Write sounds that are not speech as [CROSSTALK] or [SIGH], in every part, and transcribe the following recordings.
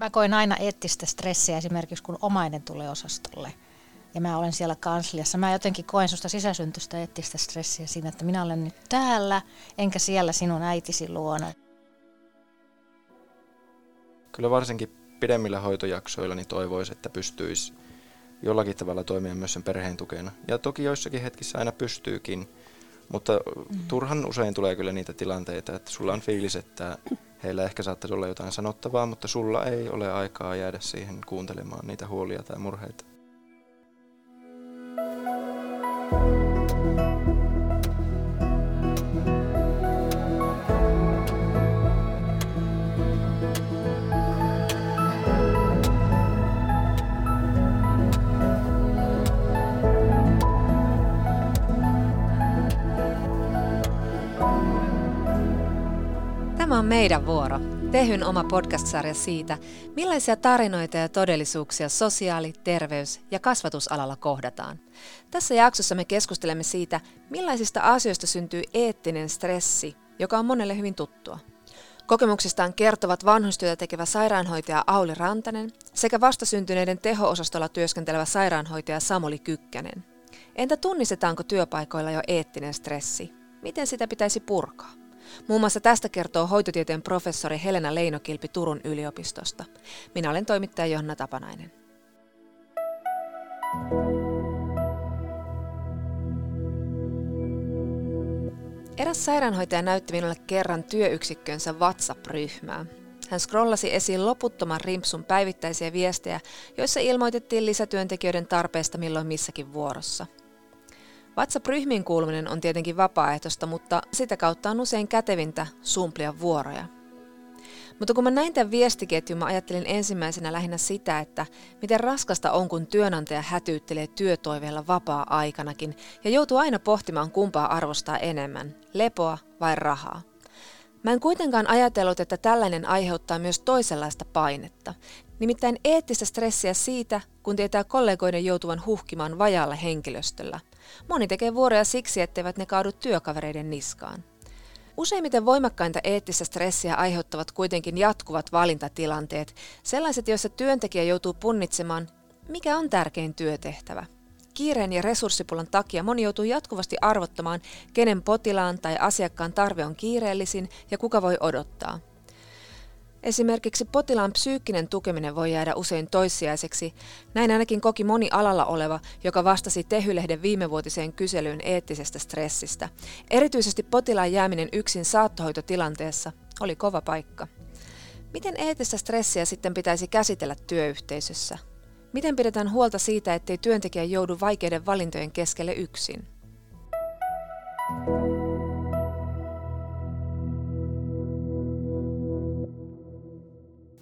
Mä koin aina eettistä stressiä esimerkiksi, kun omainen tulee osastolle. Ja mä olen siellä kansliassa. Mä jotenkin koen susta sisäsyntystä eettistä stressiä siinä, että minä olen nyt täällä, enkä siellä sinun äitisi luona. Kyllä varsinkin pidemmillä hoitojaksoilla niin toivoisi, että pystyisi jollakin tavalla toimia myös sen perheen tukena. Ja toki joissakin hetkissä aina pystyykin, mutta mm. turhan usein tulee kyllä niitä tilanteita, että sulla on fiilis, että heillä ehkä saattaisi olla jotain sanottavaa, mutta sulla ei ole aikaa jäädä siihen kuuntelemaan niitä huolia tai murheita. Meidän vuoro. Tehyn oma podcast-sarja siitä, millaisia tarinoita ja todellisuuksia sosiaali-, terveys- ja kasvatusalalla kohdataan. Tässä jaksossa me keskustelemme siitä, millaisista asioista syntyy eettinen stressi, joka on monelle hyvin tuttua. Kokemuksistaan kertovat vanhustyötä tekevä sairaanhoitaja Auli Rantanen sekä vastasyntyneiden teho-osastolla työskentelevä sairaanhoitaja Samuli Kykkänen. Entä tunnistetaanko työpaikoilla jo eettinen stressi? Miten sitä pitäisi purkaa? Muun muassa tästä kertoo hoitotieteen professori Helena Leinokilpi Turun yliopistosta. Minä olen toimittaja Jonna Tapanainen. Eräs sairaanhoitaja näytti minulle kerran työyksikkönsä WhatsApp-ryhmää. Hän scrollasi esiin loputtoman rimpsun päivittäisiä viestejä, joissa ilmoitettiin lisätyöntekijöiden tarpeesta milloin missäkin vuorossa – WhatsApp-ryhmiin kuuluminen on tietenkin vapaaehtoista, mutta sitä kautta on usein kätevintä sumplia vuoroja. Mutta kun mä näin tämän viestiketjun, mä ajattelin ensimmäisenä lähinnä sitä, että miten raskasta on, kun työnantaja hätyyttelee työtoiveella vapaa-aikanakin ja joutuu aina pohtimaan kumpaa arvostaa enemmän, lepoa vai rahaa. Mä en kuitenkaan ajatellut, että tällainen aiheuttaa myös toisenlaista painetta, nimittäin eettistä stressiä siitä, kun tietää kollegoiden joutuvan huhkimaan vajaalla henkilöstöllä – Moni tekee vuoroja siksi, etteivät ne kaadu työkavereiden niskaan. Useimmiten voimakkainta eettistä stressiä aiheuttavat kuitenkin jatkuvat valintatilanteet, sellaiset, joissa työntekijä joutuu punnitsemaan, mikä on tärkein työtehtävä. Kiireen ja resurssipulan takia moni joutuu jatkuvasti arvottamaan, kenen potilaan tai asiakkaan tarve on kiireellisin ja kuka voi odottaa – Esimerkiksi potilaan psyykkinen tukeminen voi jäädä usein toissijaiseksi. Näin ainakin koki moni alalla oleva, joka vastasi Tehylehden viimevuotiseen kyselyyn eettisestä stressistä. Erityisesti potilaan jääminen yksin saattohoitotilanteessa oli kova paikka. Miten eettistä stressiä sitten pitäisi käsitellä työyhteisössä? Miten pidetään huolta siitä, ettei työntekijä joudu vaikeiden valintojen keskelle yksin? Thank you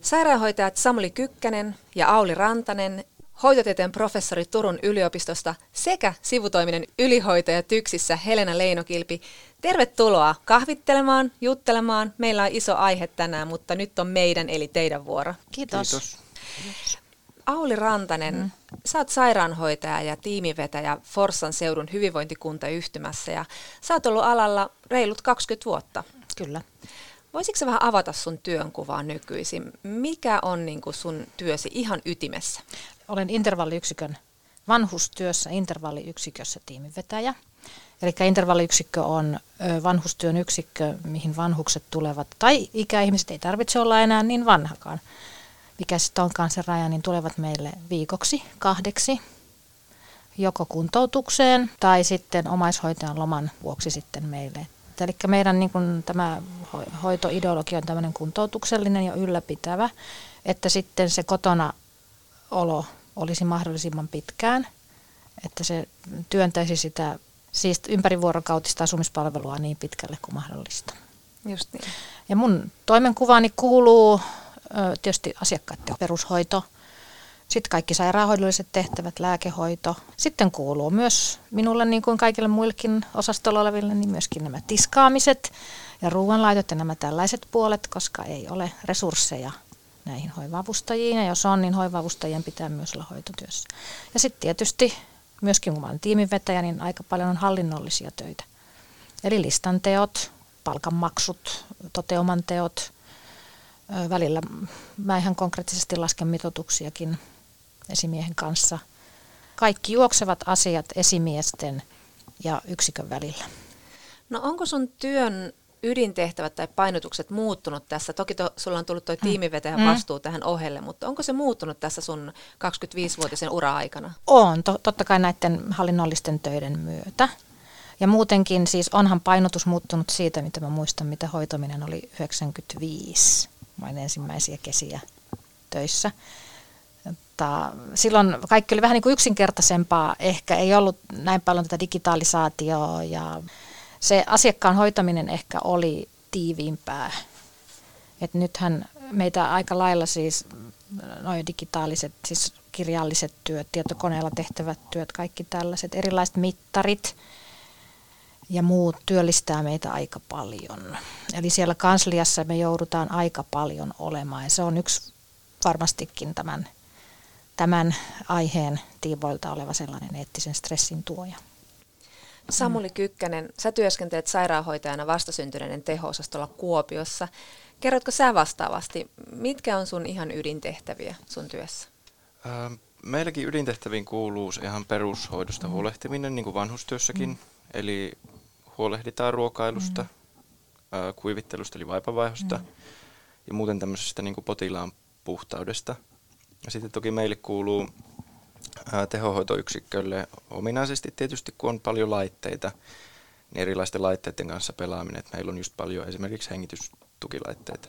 Sairaanhoitajat Samuli Kykkänen ja Auli Rantanen, hoitotieteen professori Turun yliopistosta sekä sivutoiminen ylihoitaja Tyksissä Helena Leinokilpi. Tervetuloa kahvittelemaan, juttelemaan. Meillä on iso aihe tänään, mutta nyt on meidän eli teidän vuoro. Kiitos. Kiitos. Auli Rantanen, mm. sä oot sairaanhoitaja ja tiimivetäjä Forssan seudun hyvinvointikuntayhtymässä ja sä oot ollut alalla reilut 20 vuotta. Kyllä. Voisitko vähän avata sun työnkuvaa nykyisin? Mikä on niin kuin sun työsi ihan ytimessä? Olen intervalliyksikön vanhustyössä intervalliyksikössä tiimivetäjä. Eli intervalliyksikkö on vanhustyön yksikkö, mihin vanhukset tulevat, tai ikäihmiset ei tarvitse olla enää niin vanhakaan. Mikä sitten onkaan se raja, niin tulevat meille viikoksi, kahdeksi, joko kuntoutukseen tai sitten omaishoitajan loman vuoksi sitten meille Eli meidän niin kuin, tämä hoitoideologia on tämmöinen kuntoutuksellinen ja ylläpitävä, että sitten se kotona olo olisi mahdollisimman pitkään, että se työntäisi sitä siis ympärivuorokautista asumispalvelua niin pitkälle kuin mahdollista. Just niin. Ja mun toimenkuvaani kuuluu tietysti asiakkaiden perushoito – sitten kaikki sairaanhoidolliset tehtävät, lääkehoito. Sitten kuuluu myös minulle, niin kuin kaikille muillekin osastolla oleville, niin myöskin nämä tiskaamiset ja ruoanlaitot ja nämä tällaiset puolet, koska ei ole resursseja näihin hoivaavustajiin. Ja jos on, niin hoivaavustajien pitää myös olla hoitotyössä. Ja sitten tietysti myöskin kun olen tiiminvetäjä, niin aika paljon on hallinnollisia töitä. Eli listanteot, palkanmaksut, toteuman teot, välillä mä ihan konkreettisesti lasken mitotuksiakin esimiehen kanssa. Kaikki juoksevat asiat esimiesten ja yksikön välillä. No onko sun työn ydintehtävät tai painotukset muuttunut tässä? Toki to, sulla on tullut tuo mm. tiimivetäjän mm. vastuu tähän ohelle, mutta onko se muuttunut tässä sun 25-vuotisen ura-aikana? On, to, totta kai näiden hallinnollisten töiden myötä. Ja muutenkin siis onhan painotus muuttunut siitä, mitä mä muistan, mitä hoitaminen oli 95, vain ensimmäisiä kesiä töissä. Silloin kaikki oli vähän niin kuin yksinkertaisempaa, ehkä ei ollut näin paljon tätä digitalisaatioa ja se asiakkaan hoitaminen ehkä oli tiiviimpää. Et nythän meitä aika lailla siis noin digitaaliset, siis kirjalliset työt, tietokoneella tehtävät työt, kaikki tällaiset erilaiset mittarit ja muut työllistää meitä aika paljon. Eli siellä kansliassa me joudutaan aika paljon olemaan ja se on yksi varmastikin tämän, tämän aiheen tiivoilta oleva sellainen eettisen stressin tuoja. Samuli Kykkänen, sä työskentelet sairaanhoitajana vastasyntyneiden teho-osastolla Kuopiossa. Kerrotko sä vastaavasti, mitkä on sun ihan ydintehtäviä sun työssä? Ähm, meilläkin ydintehtäviin kuuluu ihan perushoidosta mm. huolehtiminen, niin kuin vanhustyössäkin. Mm. Eli huolehditaan ruokailusta, mm. äh, kuivittelusta eli vaipanvaihosta mm. ja muuten tämmöisestä niin kuin potilaan puhtaudesta. Ja sitten toki meille kuuluu tehohoitoyksikkölle ominaisesti tietysti, kun on paljon laitteita, niin erilaisten laitteiden kanssa pelaaminen. Että meillä on just paljon esimerkiksi hengitystukilaitteita.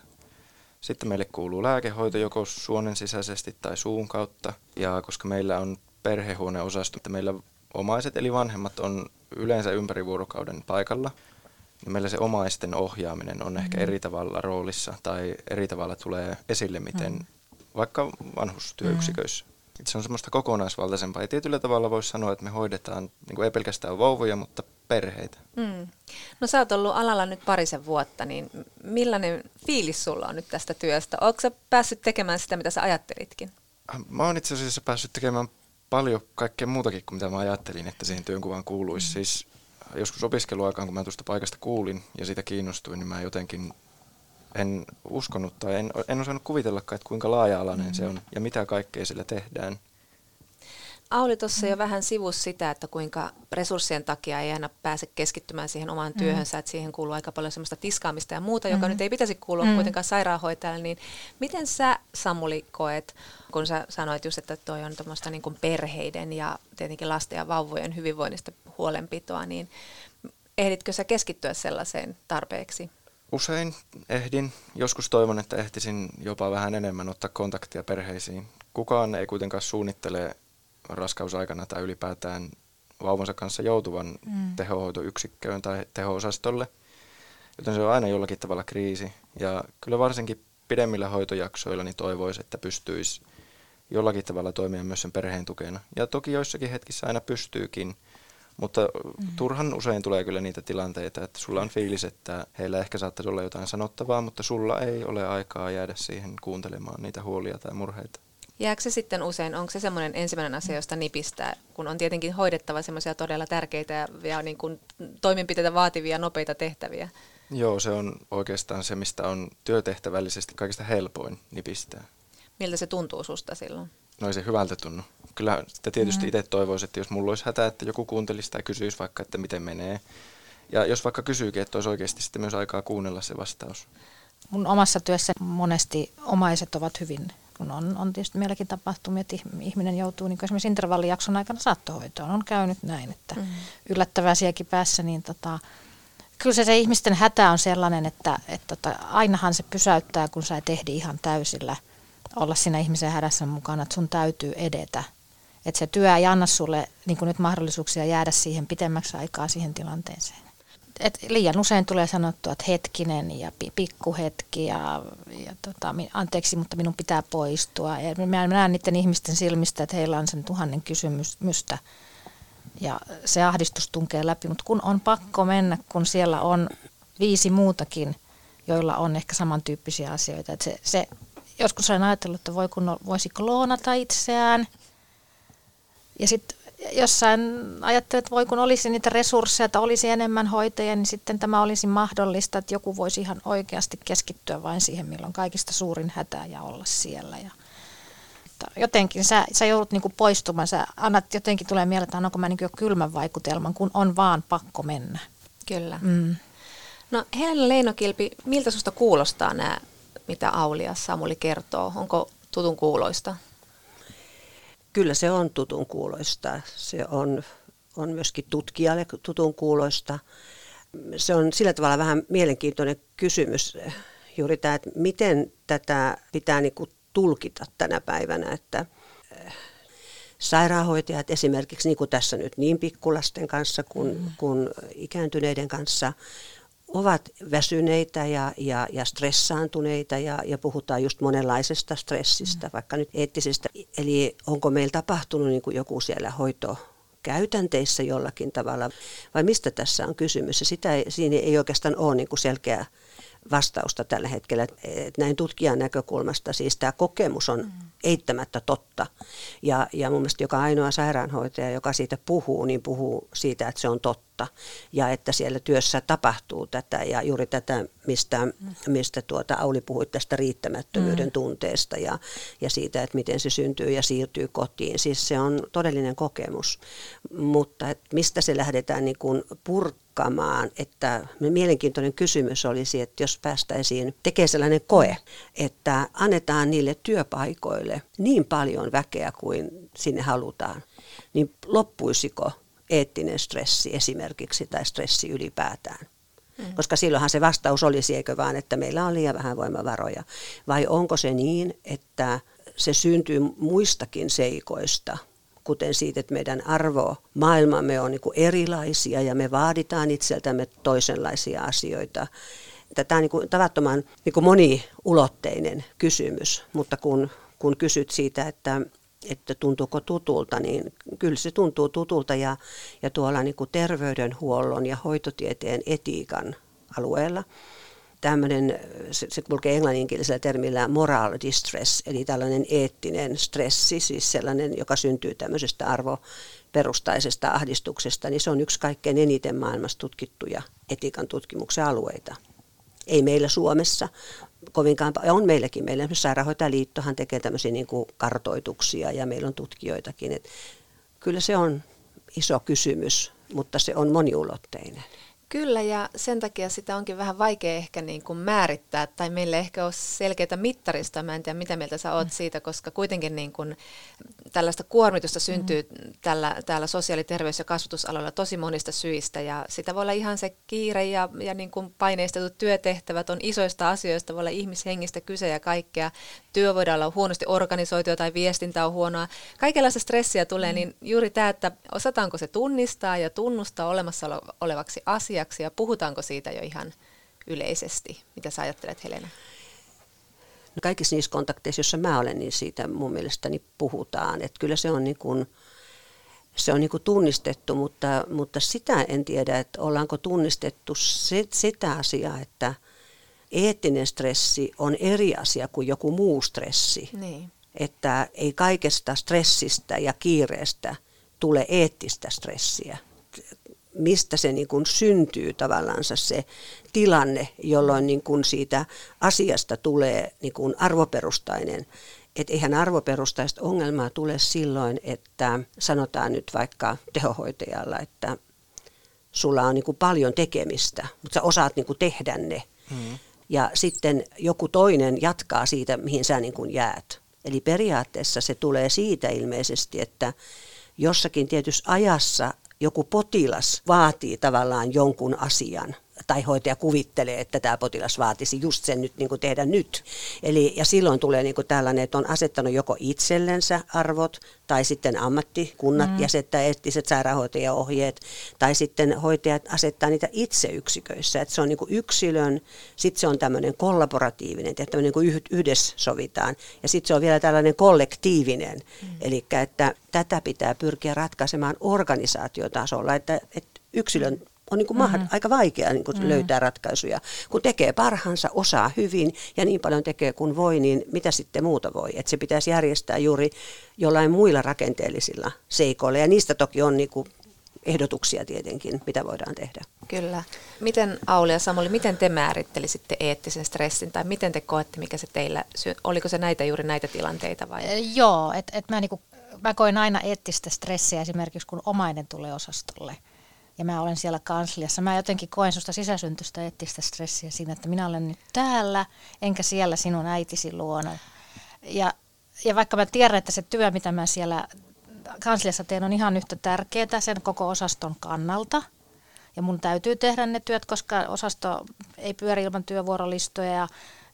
Sitten meille kuuluu lääkehoito joko suonen sisäisesti tai suun kautta. Ja koska meillä on perhehuoneosasto, että meillä omaiset eli vanhemmat on yleensä ympäri vuorokauden paikalla, niin meillä se omaisten ohjaaminen on ehkä mm. eri tavalla roolissa tai eri tavalla tulee esille, miten mm. Vaikka vanhustyöyksiköissä. Mm se on semmoista kokonaisvaltaisempaa. Ja tietyllä tavalla voisi sanoa, että me hoidetaan niin kuin ei pelkästään vauvoja, mutta perheitä. Mm. No sä oot ollut alalla nyt parisen vuotta, niin millainen fiilis sulla on nyt tästä työstä? Oletko sä päässyt tekemään sitä, mitä sä ajattelitkin? Äh, mä oon itse asiassa päässyt tekemään paljon kaikkea muutakin kuin mitä mä ajattelin, että siihen työnkuvaan kuuluisi. Mm. Siis joskus opiskeluaikaan, kun mä tuosta paikasta kuulin ja siitä kiinnostuin, niin mä jotenkin en uskonut tai en, en osannut kuvitellakaan, että kuinka laaja-alainen mm-hmm. se on ja mitä kaikkea sillä tehdään. Auli tuossa jo vähän sivus sitä, että kuinka resurssien takia ei aina pääse keskittymään siihen omaan mm. työhönsä, että siihen kuuluu aika paljon semmoista tiskaamista ja muuta, joka mm. nyt ei pitäisi kuulua mm. kuitenkaan sairaanhoitajalle, niin miten sä Samuli koet, kun sä sanoit just, että toi on tuommoista niin perheiden ja tietenkin lasten ja vauvojen hyvinvoinnista huolenpitoa, niin ehditkö sä keskittyä sellaiseen tarpeeksi? Usein ehdin. Joskus toivon, että ehtisin jopa vähän enemmän ottaa kontaktia perheisiin. Kukaan ei kuitenkaan suunnittele raskausaikana tai ylipäätään vauvansa kanssa joutuvan mm. tehohoitoyksikköön tai teho-osastolle, joten se on aina jollakin tavalla kriisi. Ja kyllä varsinkin pidemmillä hoitojaksoilla niin toivoisi, että pystyisi jollakin tavalla toimia myös sen perheen tukena. Ja toki joissakin hetkissä aina pystyykin – mutta mm. turhan usein tulee kyllä niitä tilanteita, että sulla on fiilis, että heillä ehkä saattaisi olla jotain sanottavaa, mutta sulla ei ole aikaa jäädä siihen kuuntelemaan niitä huolia tai murheita. Jääkö se sitten usein, onko se semmoinen ensimmäinen asia, josta nipistää, kun on tietenkin hoidettava semmoisia todella tärkeitä ja, ja niin kuin toimenpiteitä vaativia, nopeita tehtäviä? Joo, se on oikeastaan se, mistä on työtehtävällisesti kaikista helpoin nipistää. Miltä se tuntuu susta silloin? No ei se hyvältä tunnu kyllä sitä tietysti mm. itse toivoisi, että jos mulla olisi hätä, että joku kuuntelisi tai kysyisi vaikka, että miten menee. Ja jos vaikka kysyykin, että olisi oikeasti sitten myös aikaa kuunnella se vastaus. Mun omassa työssä monesti omaiset ovat hyvin, kun on, on tietysti meilläkin tapahtumia, että ihminen joutuu niin esimerkiksi intervallijakson aikana saattohoitoon. On käynyt näin, että mm. yllättävää sielläkin päässä, niin tota, kyllä se, se ihmisten hätä on sellainen, että, että tota, ainahan se pysäyttää, kun sä et ehdi ihan täysillä olla siinä ihmisen hädässä mukana, että sun täytyy edetä – että se työ ei anna sulle niin nyt mahdollisuuksia jäädä siihen pitemmäksi aikaa siihen tilanteeseen. Et liian usein tulee sanottua, että hetkinen ja pikkuhetki ja, ja tota, anteeksi, mutta minun pitää poistua. Ja mä näen niiden ihmisten silmistä, että heillä on sen tuhannen kysymystä ja se ahdistus tunkee läpi, mutta kun on pakko mennä, kun siellä on viisi muutakin, joilla on ehkä samantyyppisiä asioita. Että se, se, joskus olen ajatellut, että voi kun voisi kloonata itseään – ja sitten jossain ajattelet, että voi kun olisi niitä resursseja, että olisi enemmän hoitajia, niin sitten tämä olisi mahdollista, että joku voisi ihan oikeasti keskittyä vain siihen, milloin kaikista suurin hätä ja olla siellä. Ja, jotenkin sä, sä joudut niinku poistumaan, sä annat, jotenkin tulee mieleen, että annanko mä niinku jo kylmän vaikutelman, kun on vaan pakko mennä. Kyllä. Mm. No Helena Leinokilpi, miltä susta kuulostaa nämä, mitä Auli ja Samuli kertoo? Onko tutun kuuloista? Kyllä se on tutun kuuloista. Se on, on myöskin tutkijalle tutun kuuloista. Se on sillä tavalla vähän mielenkiintoinen kysymys juuri tämä, että miten tätä pitää niin kuin tulkita tänä päivänä, että eh, sairaanhoitajat esimerkiksi, niin kuin tässä nyt niin pikkulasten kanssa kuin, mm. kuin ikääntyneiden kanssa, ovat väsyneitä ja, ja, ja stressaantuneita ja, ja puhutaan just monenlaisesta stressistä, mm. vaikka nyt eettisestä. Eli onko meillä tapahtunut niin kuin joku siellä hoito käytänteissä jollakin tavalla, vai mistä tässä on kysymys? Ja sitä ei, siinä ei oikeastaan ole niin kuin selkeä vastausta tällä hetkellä. että näin tutkijan näkökulmasta siis tämä kokemus on mm. eittämättä totta. Ja, ja mun mielestä joka ainoa sairaanhoitaja, joka siitä puhuu, niin puhuu siitä, että se on totta. Ja että siellä työssä tapahtuu tätä ja juuri tätä, mistä, mm. mistä tuota Auli puhui tästä riittämättömyyden mm. tunteesta ja, ja siitä, että miten se syntyy ja siirtyy kotiin. Siis se on todellinen kokemus. Mutta että mistä se lähdetään niin kuin purkamaan purkamaan, että mielenkiintoinen kysymys olisi, että jos päästäisiin tekemään sellainen koe, että annetaan niille työpaikoille niin paljon väkeä kuin sinne halutaan, niin loppuisiko eettinen stressi esimerkiksi tai stressi ylipäätään? Mm. Koska silloinhan se vastaus olisi, eikö vaan, että meillä on liian vähän voimavaroja. Vai onko se niin, että se syntyy muistakin seikoista – kuten siitä, että meidän arvo maailmamme on niin erilaisia ja me vaaditaan itseltämme toisenlaisia asioita. Tämä on niin kuin tavattoman niin kuin moniulotteinen kysymys, mutta kun, kun kysyt siitä, että, että tuntuuko tutulta, niin kyllä se tuntuu tutulta ja, ja tuolla niin kuin terveydenhuollon ja hoitotieteen etiikan alueella – tämmöinen, se, se kulkee englanninkielisellä termillä moral distress, eli tällainen eettinen stressi, siis sellainen, joka syntyy tämmöisestä arvoperustaisesta ahdistuksesta, niin se on yksi kaikkein eniten maailmassa tutkittuja etiikan tutkimuksen alueita. Ei meillä Suomessa kovinkaan, on meilläkin, meillä esimerkiksi Sairaanhoitajaliittohan tekee tämmöisiä niin kuin kartoituksia ja meillä on tutkijoitakin, että kyllä se on iso kysymys, mutta se on moniulotteinen. Kyllä, ja sen takia sitä onkin vähän vaikea ehkä niin kuin määrittää, tai meille ehkä ole selkeitä mittarista, mä en tiedä mitä mieltä sä oot mm. siitä, koska kuitenkin niin kuin tällaista kuormitusta syntyy mm. tällä, täällä sosiaali-, terveys- ja kasvatusaloilla tosi monista syistä, ja sitä voi olla ihan se kiire ja, ja niin kuin paineistetut työtehtävät on isoista asioista, voi olla ihmishengistä kyse ja kaikkea, työ voidaan olla huonosti organisoitua tai viestintä on huonoa, kaikenlaista stressiä tulee, mm. niin juuri tämä, että osataanko se tunnistaa ja tunnustaa olemassa olevaksi asiaksi, asiaksi ja puhutaanko siitä jo ihan yleisesti? Mitä sä ajattelet Helena? No kaikissa niissä kontakteissa, joissa mä olen, niin siitä mun mielestäni puhutaan. Että kyllä se on, niin kuin, se on niin kuin tunnistettu, mutta, mutta sitä en tiedä, että ollaanko tunnistettu se, sitä asiaa, että eettinen stressi on eri asia kuin joku muu stressi. Niin. Että ei kaikesta stressistä ja kiireestä tule eettistä stressiä mistä se niin kuin syntyy tavallaan se tilanne, jolloin niin kuin siitä asiasta tulee niin kuin arvoperustainen. Että eihän arvoperustaista ongelmaa tule silloin, että sanotaan nyt vaikka tehohoitajalla, että sulla on niin kuin paljon tekemistä, mutta sä osaat niin kuin tehdä ne. Mm. Ja sitten joku toinen jatkaa siitä, mihin sä niin kuin jäät. Eli periaatteessa se tulee siitä ilmeisesti, että jossakin tietyssä ajassa joku potilas vaatii tavallaan jonkun asian tai hoitaja kuvittelee, että tämä potilas vaatisi just sen nyt niin kuin tehdä nyt. Eli, ja silloin tulee niin kuin tällainen, että on asettanut joko itsellensä arvot tai sitten ammattikunnat mm. jäsettää eettiset sairaanhoitajaohjeet tai sitten hoitajat asettaa niitä itse yksiköissä. Että se on niin kuin yksilön, sitten se on tämmöinen kollaboratiivinen, että tämmöinen niin yhdessä sovitaan ja sitten se on vielä tällainen kollektiivinen. Mm. Eli että tätä pitää pyrkiä ratkaisemaan organisaatiotasolla, että, että yksilön on niin kuin mm-hmm. aika vaikea niin kuin mm-hmm. löytää ratkaisuja. Kun tekee parhaansa, osaa hyvin ja niin paljon tekee kuin voi, niin mitä sitten muuta voi? Että se pitäisi järjestää juuri jollain muilla rakenteellisilla seikoilla. Ja niistä toki on niin kuin ehdotuksia tietenkin, mitä voidaan tehdä. Kyllä. Miten Auli ja Samuli, miten te määrittelisitte eettisen stressin tai miten te koette, mikä se teillä, oliko se näitä juuri näitä tilanteita vai? Joo, että et mä, niinku, mä koen aina eettistä stressiä esimerkiksi kun omainen tulee osastolle ja mä olen siellä kansliassa. Mä jotenkin koen susta sisäsyntystä eettistä stressiä siinä, että minä olen nyt täällä enkä siellä sinun äitisi luona. Ja, ja vaikka mä tiedän, että se työ, mitä mä siellä kansliassa teen on ihan yhtä tärkeää sen koko osaston kannalta. Ja mun täytyy tehdä ne työt, koska osasto ei pyöri ilman työvuorolistoja ja,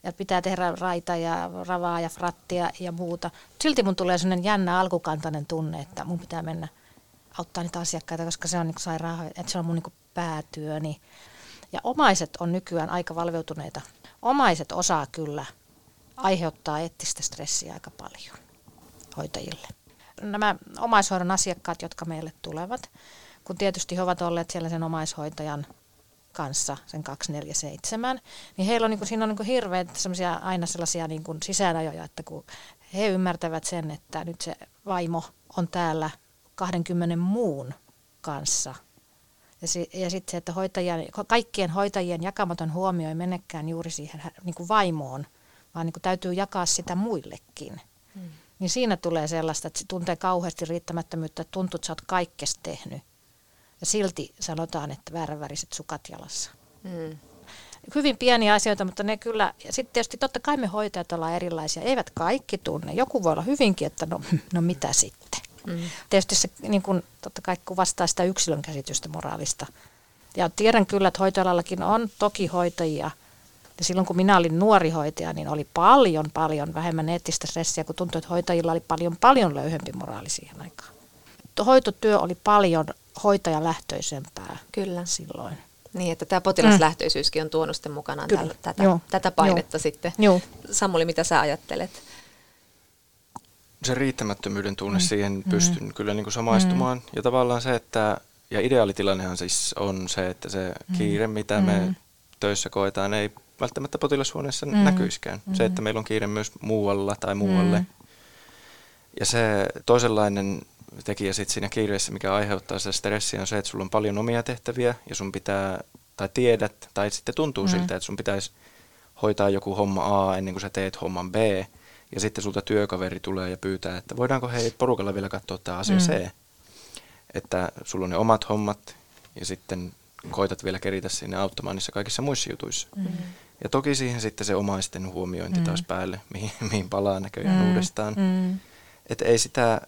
ja pitää tehdä raita ja ravaa ja frattia ja muuta. Silti mun tulee sellainen jännä alkukantainen tunne, että mun pitää mennä auttaa niitä asiakkaita, koska se on niin sairaan, että se on mun niin päätyöni. Ja omaiset on nykyään aika valveutuneita. Omaiset osaa kyllä aiheuttaa eettistä stressiä aika paljon hoitajille nämä omaishoidon asiakkaat, jotka meille tulevat, kun tietysti he ovat olleet siellä sen omaishoitajan kanssa, sen 247, niin heillä on, niin kuin, siinä on niin kuin hirveät aina sellaisia niin kuin sisäänajoja, että kun he ymmärtävät sen, että nyt se vaimo on täällä 20 muun kanssa. Ja, si, ja sitten se, että hoitajien, kaikkien hoitajien jakamaton huomio ei menekään juuri siihen niin kuin vaimoon, vaan niin kuin täytyy jakaa sitä muillekin. Hmm niin siinä tulee sellaista, että se tuntee kauheasti riittämättömyyttä, että tuntuu, että sä oot kaikkes tehnyt. Ja silti sanotaan, että vääränväriset sukat jalassa. Mm. Hyvin pieniä asioita, mutta ne kyllä, ja sitten tietysti totta kai me hoitajat ollaan erilaisia, eivät kaikki tunne. Joku voi olla hyvinkin, että no, [LAUGHS] no mitä sitten. Mm. Tietysti se niin kun, totta kai kuvastaa sitä yksilön käsitystä moraalista. Ja tiedän kyllä, että hoitoalallakin on toki hoitajia – ja silloin kun minä olin nuori hoitaja, niin oli paljon, paljon vähemmän eettistä stressiä, kun tuntui, että hoitajilla oli paljon, paljon löyhempi moraali siihen aikaan. Hoitotyö oli paljon hoitajalähtöisempää Kyllä. silloin. Niin, että tämä potilaslähtöisyyskin on tuonut sitten mukanaan Kyllä. tätä, Joo. tätä painetta Joo. sitten. Joo. Samuli, mitä sä ajattelet? Se riittämättömyyden tunne, mm. siihen mm. pystyn mm. kyllä niin kuin samaistumaan. Mm. Ja tavallaan se, että, ja ideaalitilannehan siis on se, että se mm. kiire, mitä mm. me töissä koetaan, ei välttämättä potilashuoneessa mm. näkyisikään. Mm. Se, että meillä on kiire myös muualla tai muualle. Mm. Ja se toisenlainen tekijä sit siinä kiireessä, mikä aiheuttaa sitä stressiä, on se, että sulla on paljon omia tehtäviä ja sun pitää, tai tiedät, tai sitten tuntuu mm. siltä, että sun pitäisi hoitaa joku homma A ennen kuin sä teet homman B. Ja sitten sulta työkaveri tulee ja pyytää, että voidaanko hei porukalla vielä katsoa tämä asia mm. C. Että sulla on ne omat hommat ja sitten koitat vielä keritä sinne auttamaan niissä kaikissa muissa jutuissa. Mm. Ja toki siihen sitten se omaisten huomiointi mm. taas päälle, mihin, [LAUGHS] mihin palaa näköjään mm. uudestaan. Mm. Että ei sitä,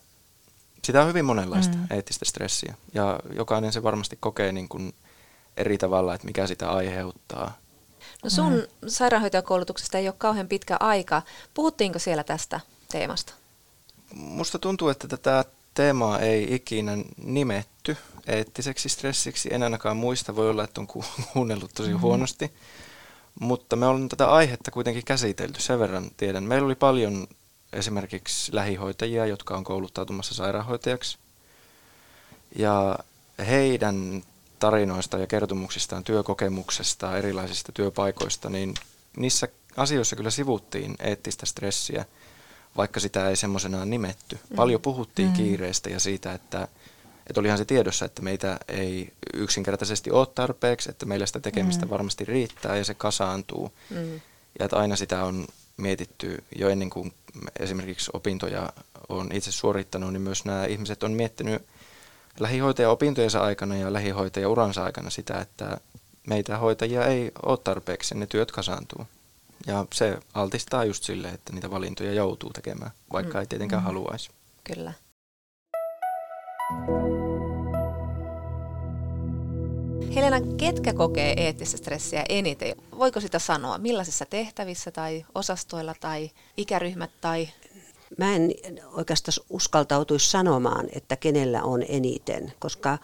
sitä on hyvin monenlaista mm. eettistä stressiä. Ja jokainen se varmasti kokee niin kuin eri tavalla, että mikä sitä aiheuttaa. No sun mm. sairaanhoitajakoulutuksesta ei ole kauhean pitkä aika. Puhuttiinko siellä tästä teemasta? Musta tuntuu, että tätä teemaa ei ikinä nimetty eettiseksi stressiksi. En ainakaan muista, voi olla, että on [LAUGHS] kuunnellut tosi mm-hmm. huonosti. Mutta me olemme tätä aihetta kuitenkin käsitelty, sen verran tiedän. Meillä oli paljon esimerkiksi lähihoitajia, jotka on kouluttautumassa sairaanhoitajaksi. Ja heidän tarinoista ja kertomuksistaan, työkokemuksesta, erilaisista työpaikoista, niin niissä asioissa kyllä sivuttiin eettistä stressiä, vaikka sitä ei semmoisenaan nimetty. Mm. Paljon puhuttiin mm. kiireestä ja siitä, että että olihan se tiedossa, että meitä ei yksinkertaisesti ole tarpeeksi, että meillä sitä tekemistä mm. varmasti riittää ja se kasaantuu. Mm. Ja että aina sitä on mietitty jo ennen kuin esimerkiksi opintoja on itse suorittanut, niin myös nämä ihmiset on miettinyt lähihoitaja opintojensa aikana ja lähihoitaja uransa aikana sitä, että meitä hoitajia ei ole tarpeeksi, ne työt kasaantuu. Ja se altistaa just sille, että niitä valintoja joutuu tekemään, vaikka mm. ei tietenkään mm. haluaisi. Kyllä. Helena, ketkä kokee eettistä stressiä eniten? Voiko sitä sanoa? Millaisissa tehtävissä tai osastoilla tai ikäryhmät tai... Mä en oikeastaan uskaltautuisi sanomaan, että kenellä on eniten, koska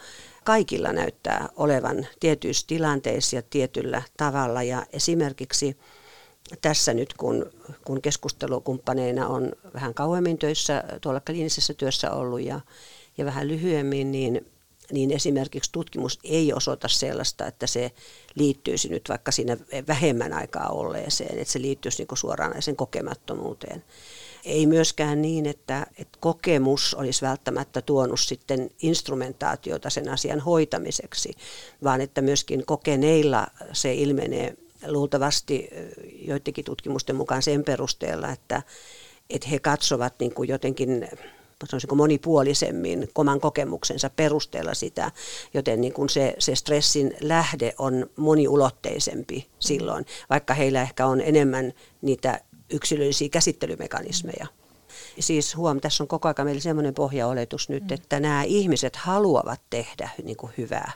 kaikilla näyttää olevan tietyissä tilanteissa ja tietyllä tavalla. Ja esimerkiksi tässä nyt, kun, kun keskustelukumppaneina on vähän kauemmin töissä tuolla kliinisessä työssä ollut ja, ja vähän lyhyemmin, niin niin esimerkiksi tutkimus ei osoita sellaista, että se liittyisi nyt vaikka siinä vähemmän aikaa olleeseen, että se liittyisi niin suoranaisen kokemattomuuteen. Ei myöskään niin, että, että kokemus olisi välttämättä tuonut sitten instrumentaatiota sen asian hoitamiseksi, vaan että myöskin kokeneilla se ilmenee luultavasti joidenkin tutkimusten mukaan sen perusteella, että, että he katsovat niin kuin jotenkin sanoisinko monipuolisemmin oman kokemuksensa perusteella sitä, joten niin kuin se, se stressin lähde on moniulotteisempi silloin, vaikka heillä ehkä on enemmän niitä yksilöllisiä käsittelymekanismeja. Siis huom, tässä on koko ajan meillä semmoinen pohjaoletus nyt, mm. että nämä ihmiset haluavat tehdä niin kuin hyvää.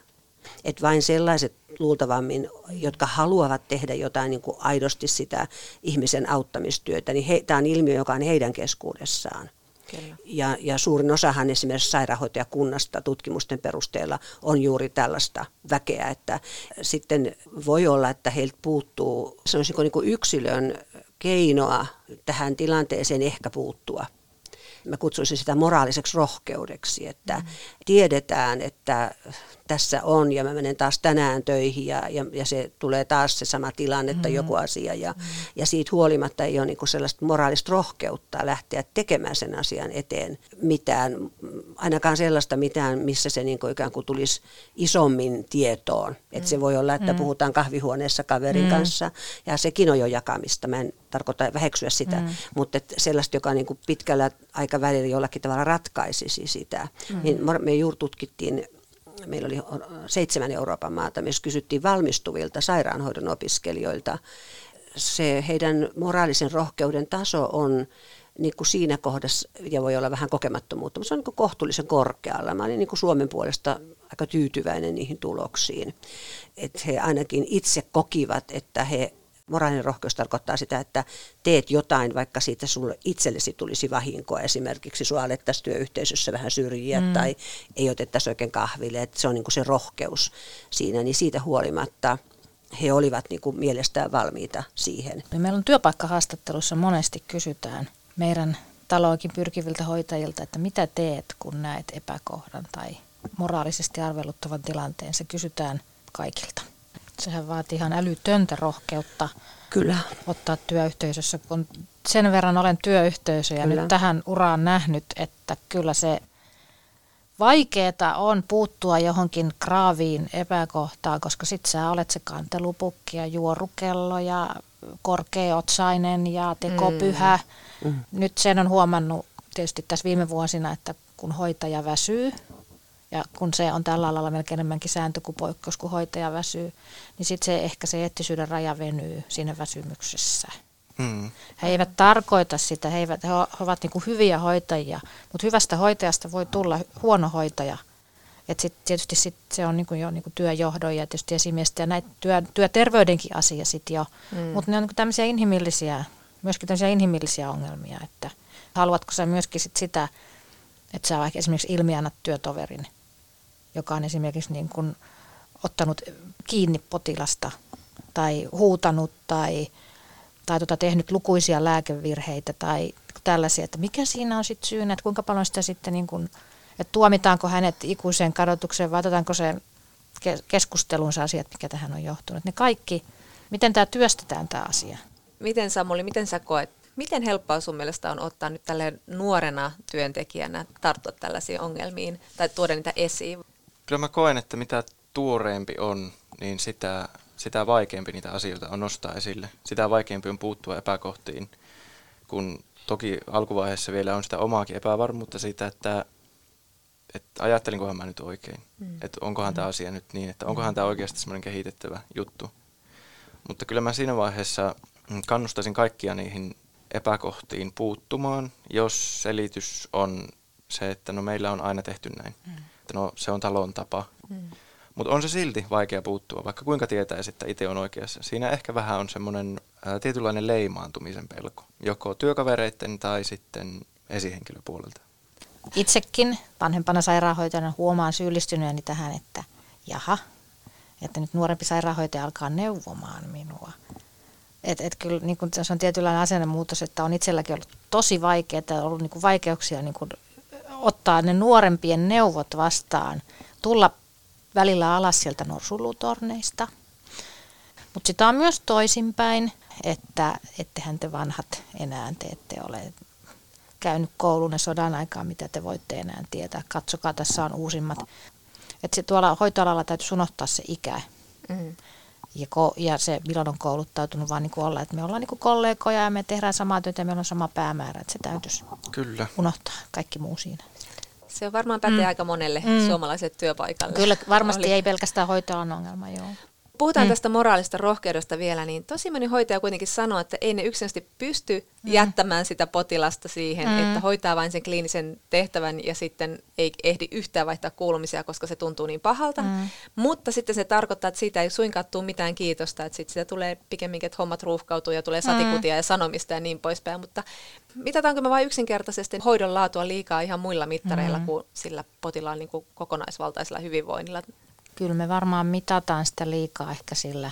Että vain sellaiset luultavammin, jotka haluavat tehdä jotain niin kuin aidosti sitä ihmisen auttamistyötä, niin tämä on ilmiö, joka on heidän keskuudessaan. Kyllä. Ja, ja suurin osahan esimerkiksi sairaanhoitajakunnasta tutkimusten perusteella on juuri tällaista väkeä, että sitten voi olla, että heiltä puuttuu sanoisinko niin kuin yksilön keinoa tähän tilanteeseen ehkä puuttua. Mä kutsuisin sitä moraaliseksi rohkeudeksi, että mm. Tiedetään, että tässä on ja mä menen taas tänään töihin ja, ja, ja se tulee taas se sama tilanne tai mm. joku asia ja, mm. ja siitä huolimatta ei ole niin kuin sellaista moraalista rohkeutta lähteä tekemään sen asian eteen mitään, ainakaan sellaista mitään, missä se niin kuin ikään kuin tulisi isommin tietoon. Mm. Että se voi olla, että mm. puhutaan kahvihuoneessa kaverin mm. kanssa ja sekin on jo jakamista. Mä en tarkoita väheksyä sitä, mm. mutta sellaista, joka niin kuin pitkällä aikavälillä jollakin tavalla ratkaisisi sitä. Mm. Niin me juuri tutkittiin meillä oli seitsemän Euroopan maata, missä kysyttiin valmistuvilta sairaanhoidon opiskelijoilta. Se heidän moraalisen rohkeuden taso on niin kuin siinä kohdassa, ja voi olla vähän kokemattomuutta, mutta se on niin kuin kohtuullisen korkealla. Mä olin niin kuin Suomen puolesta aika tyytyväinen niihin tuloksiin. Että he ainakin itse kokivat, että he moraalinen rohkeus tarkoittaa sitä, että teet jotain, vaikka siitä sulle itsellesi tulisi vahinkoa. Esimerkiksi sua alettaisiin työyhteisössä vähän syrjiä mm. tai ei otettaisi oikein kahville. Että se on niin kuin se rohkeus siinä, niin siitä huolimatta he olivat niin kuin mielestään valmiita siihen. Meillä on työpaikkahaastattelussa monesti kysytään meidän taloakin pyrkiviltä hoitajilta, että mitä teet, kun näet epäkohdan tai moraalisesti arveluttavan tilanteen. Se kysytään kaikilta. Sehän vaatii ihan älytöntä rohkeutta Kyllä. ottaa työyhteisössä, kun sen verran olen työyhteisöjä kyllä. nyt tähän uraan nähnyt, että kyllä se vaikeeta on puuttua johonkin kraaviin epäkohtaan, koska sit sä olet se kantelupukki ja juorukello ja korkeotsainen ja tekopyhä. Mm. Mm. Nyt sen on huomannut tietysti tässä viime vuosina, että kun hoitaja väsyy, ja kun se on tällä alalla melkein enemmänkin sääntö kuin poikkeus, kun hoitaja väsyy, niin sitten se ehkä se eettisyyden raja venyy siinä väsymyksessä. Mm. He eivät tarkoita sitä, he, eivät, he ovat niin hyviä hoitajia, mutta hyvästä hoitajasta voi tulla huono hoitaja. Et sit, tietysti sit se on niin jo niin työjohdon ja tietysti esimiestä ja näitä työ, työterveydenkin asia sitten jo. Mm. Mutta ne on niin tämmöisiä inhimillisiä, myöskin tämmöisiä inhimillisiä ongelmia, että haluatko sä myöskin sit sitä, että sä vaikka esimerkiksi ilmiannat työtoverin, joka on esimerkiksi niin kuin ottanut kiinni potilasta tai huutanut tai, tai tota tehnyt lukuisia lääkevirheitä tai tällaisia, että mikä siinä on sitten syynä, että kuinka paljon sitä sitten, niin kuin, että tuomitaanko hänet ikuiseen kadotukseen vai otetaanko se keskustelunsa asiat, mikä tähän on johtunut. Ne kaikki, miten tämä työstetään tämä asia. Miten Samuli, miten sä koet, miten helppoa sun mielestä on ottaa nyt tälle nuorena työntekijänä tarttua tällaisiin ongelmiin tai tuoda niitä esiin? Kyllä mä koen, että mitä tuoreempi on, niin sitä, sitä vaikeampi niitä asioita on nostaa esille. Sitä vaikeampi on puuttua epäkohtiin, kun toki alkuvaiheessa vielä on sitä omaakin epävarmuutta siitä, että, että ajattelinkohan mä nyt oikein. Mm. Että onkohan mm. tämä asia nyt niin, että onkohan tämä oikeasti semmoinen kehitettävä juttu. Mutta kyllä mä siinä vaiheessa kannustaisin kaikkia niihin epäkohtiin puuttumaan, jos selitys on se, että no meillä on aina tehty näin. Mm että no se on talon tapa. Mm. Mutta on se silti vaikea puuttua, vaikka kuinka tietäisi, että itse on oikeassa. Siinä ehkä vähän on semmoinen tietynlainen leimaantumisen pelko, joko työkavereiden tai sitten esihenkilöpuolelta. Itsekin vanhempana sairaanhoitajana huomaan syyllistyneeni tähän, että jaha, että nyt nuorempi sairaanhoitaja alkaa neuvomaan minua. Et, et kyllä niin kun, se on tietynlainen asennemuutos, että on itselläkin ollut tosi vaikeaa, on ollut niin vaikeuksia niin kun ottaa ne nuorempien neuvot vastaan, tulla välillä alas sieltä norsulutorneista. Mutta sitä on myös toisinpäin, että ettehän te vanhat enää te ette ole käynyt koulun ja sodan aikaa, mitä te voitte enää tietää. Katsokaa, tässä on uusimmat. Että tuolla hoitoalalla täytyy unohtaa se ikä. Mm. Ja, ko- ja se, milloin on kouluttautunut, vaan niin kuin olla, että me ollaan niin kuin kollegoja ja me tehdään samaa työtä ja meillä on sama päämäärä. Että se täytyisi Kyllä. unohtaa kaikki muu siinä. Se on varmaan pätee mm. aika monelle mm. suomalaiselle työpaikalle. Kyllä, varmasti Oli. ei pelkästään hoitoalan ongelma, joo. Puhutaan mm. tästä moraalista rohkeudesta vielä, niin tosi moni hoitaja kuitenkin sanoo, että ei ne yksinkertaisesti pysty mm. jättämään sitä potilasta siihen, mm. että hoitaa vain sen kliinisen tehtävän ja sitten ei ehdi yhtään vaihtaa kuulumisia, koska se tuntuu niin pahalta. Mm. Mutta sitten se tarkoittaa, että siitä ei suinkaan tule mitään kiitosta, että sitten sitä tulee pikemminkin, että hommat ruuhkautuu ja tulee satikutia mm. ja sanomista ja niin poispäin. Mutta mitataanko me vain yksinkertaisesti hoidon laatua liikaa ihan muilla mittareilla mm. kuin sillä potilaan niin kuin kokonaisvaltaisella hyvinvoinnilla? Kyllä me varmaan mitataan sitä liikaa ehkä sillä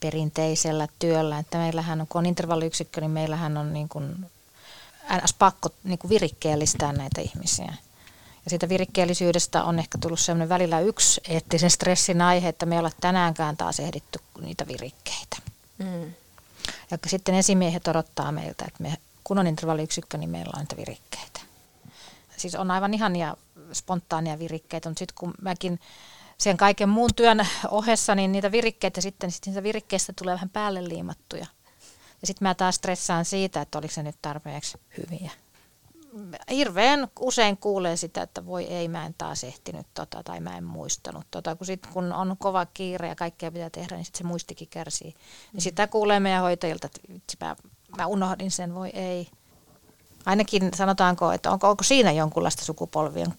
perinteisellä työllä, että meillähän on, kun on intervalliyksikkö, niin meillähän on niin kuin, ns. pakko niin kuin virikkeellistää näitä ihmisiä. Ja siitä virikkeellisyydestä on ehkä tullut sellainen välillä yksi eettisen stressin aihe, että me ei ole tänäänkään taas ehditty niitä virikkeitä. Mm. Ja sitten esimiehet odottaa meiltä, että me, kun on intervalliyksikkö, niin meillä on niitä virikkeitä. Siis on aivan ihania spontaania virikkeitä, mutta sitten kun mäkin sen kaiken muun työn ohessa, niin niitä virikkeitä sitten, sitten niitä virikkeistä tulee vähän päälle liimattuja. Ja sitten mä taas stressaan siitä, että oliko se nyt tarpeeksi hyviä. Hirveän usein kuulee sitä, että voi ei, mä en taas ehtinyt tota, tai mä en muistanut tota. Kun, sit, kun on kova kiire ja kaikkea pitää tehdä, niin sitten se muistikin kärsii. Niin sitä kuulee meidän hoitajilta, että vitsi, mä, mä unohdin sen, voi ei. Ainakin sanotaanko, että onko, onko siinä jonkunlaista sukupolvien